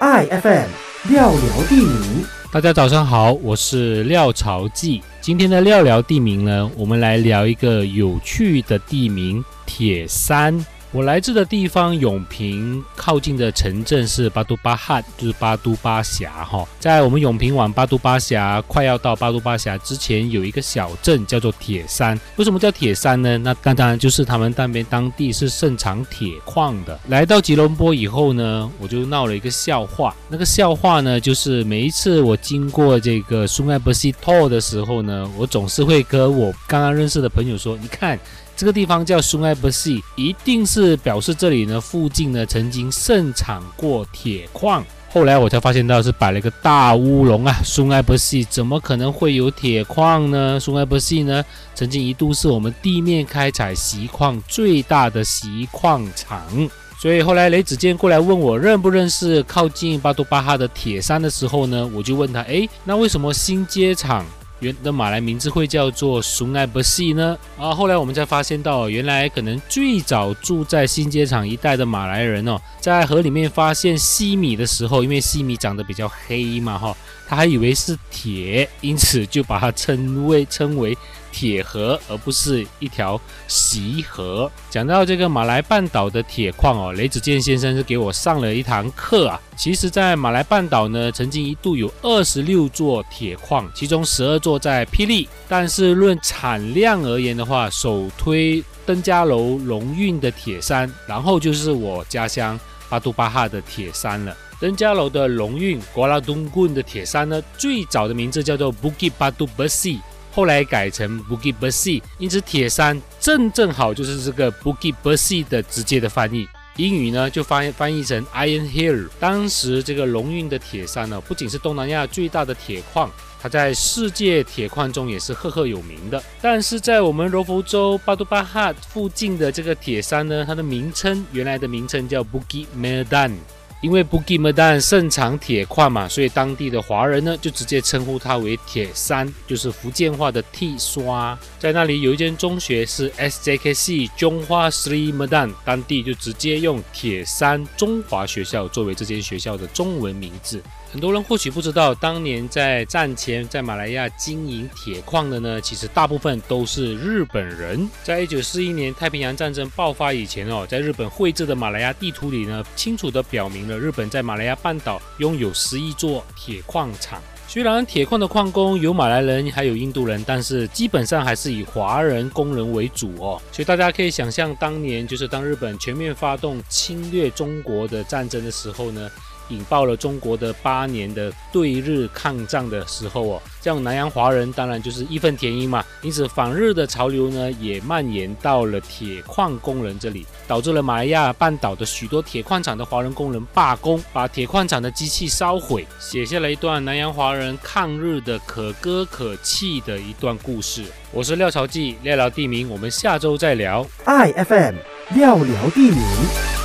iFM 廖聊地名，大家早上好，我是廖朝记。今天的廖聊地名呢，我们来聊一个有趣的地名——铁山。我来自的地方永平靠近的城镇是巴都巴汉，就是巴都巴峡哈。在我们永平往巴都巴峡快要到巴都巴峡之前，有一个小镇叫做铁山。为什么叫铁山呢？那当然就是他们那边当地是盛产铁矿的。来到吉隆坡以后呢，我就闹了一个笑话。那个笑话呢，就是每一次我经过这个苏艾伯西托的时候呢，我总是会跟我刚刚认识的朋友说：“你看。”这个地方叫 Sungai Besi，一定是表示这里呢附近呢曾经盛产过铁矿。后来我才发现到是摆了一个大乌龙啊，Sungai Besi 怎么可能会有铁矿呢？Sungai Besi 呢曾经一度是我们地面开采锡矿最大的锡矿厂。所以后来雷子健过来问我认不认识靠近巴多巴哈的铁山的时候呢，我就问他，哎，那为什么新街场？原的马来名字会叫做熊艾伯西呢？啊，后来我们才发现到，原来可能最早住在新街场一带的马来人哦，在河里面发现西米的时候，因为西米长得比较黑嘛，哈。他还以为是铁，因此就把它称为称为铁河，而不是一条锡河。讲到这个马来半岛的铁矿哦，雷子健先生是给我上了一堂课啊。其实，在马来半岛呢，曾经一度有二十六座铁矿，其中十二座在霹雳。但是论产量而言的话，首推登嘉楼龙运的铁山，然后就是我家乡巴杜巴哈的铁山了。登嘉楼的龙运瓜拉东棍的铁山呢，最早的名字叫做 Bukit Batu Besi，后来改成 Bukit Besi，因此铁山正正好就是这个 Bukit Besi 的直接的翻译。英语呢就翻翻译成 Iron Hill。当时这个龙运的铁山呢，不仅是东南亚最大的铁矿，它在世界铁矿中也是赫赫有名的。但是在我们柔佛州巴杜巴哈附近的这个铁山呢，它的名称原来的名称叫 Bukit Medan。因为布吉莫丹盛产铁矿嘛，所以当地的华人呢就直接称呼它为铁山，就是福建话的 T 刷。在那里有一间中学是 SJKC 中华 Sri Medan，当地就直接用铁山中华学校作为这间学校的中文名字。很多人或许不知道，当年在战前在马来亚经营铁矿的呢，其实大部分都是日本人。在一九四一年太平洋战争爆发以前哦，在日本绘制的马来亚地图里呢，清楚地表明日本在马来亚半岛拥有十一座铁矿厂。虽然铁矿的矿工有马来人，还有印度人，但是基本上还是以华人工人为主哦。所以大家可以想象，当年就是当日本全面发动侵略中国的战争的时候呢。引爆了中国的八年的对日抗战的时候哦，这样南洋华人当然就是义愤填膺嘛，因此反日的潮流呢也蔓延到了铁矿工人这里，导致了马来亚半岛的许多铁矿厂的华人工人罢工，把铁矿厂的机器烧毁，写下了一段南洋华人抗日的可歌可泣的一段故事。我是廖朝记，廖聊地名，我们下周再聊。I F M 廖聊地名。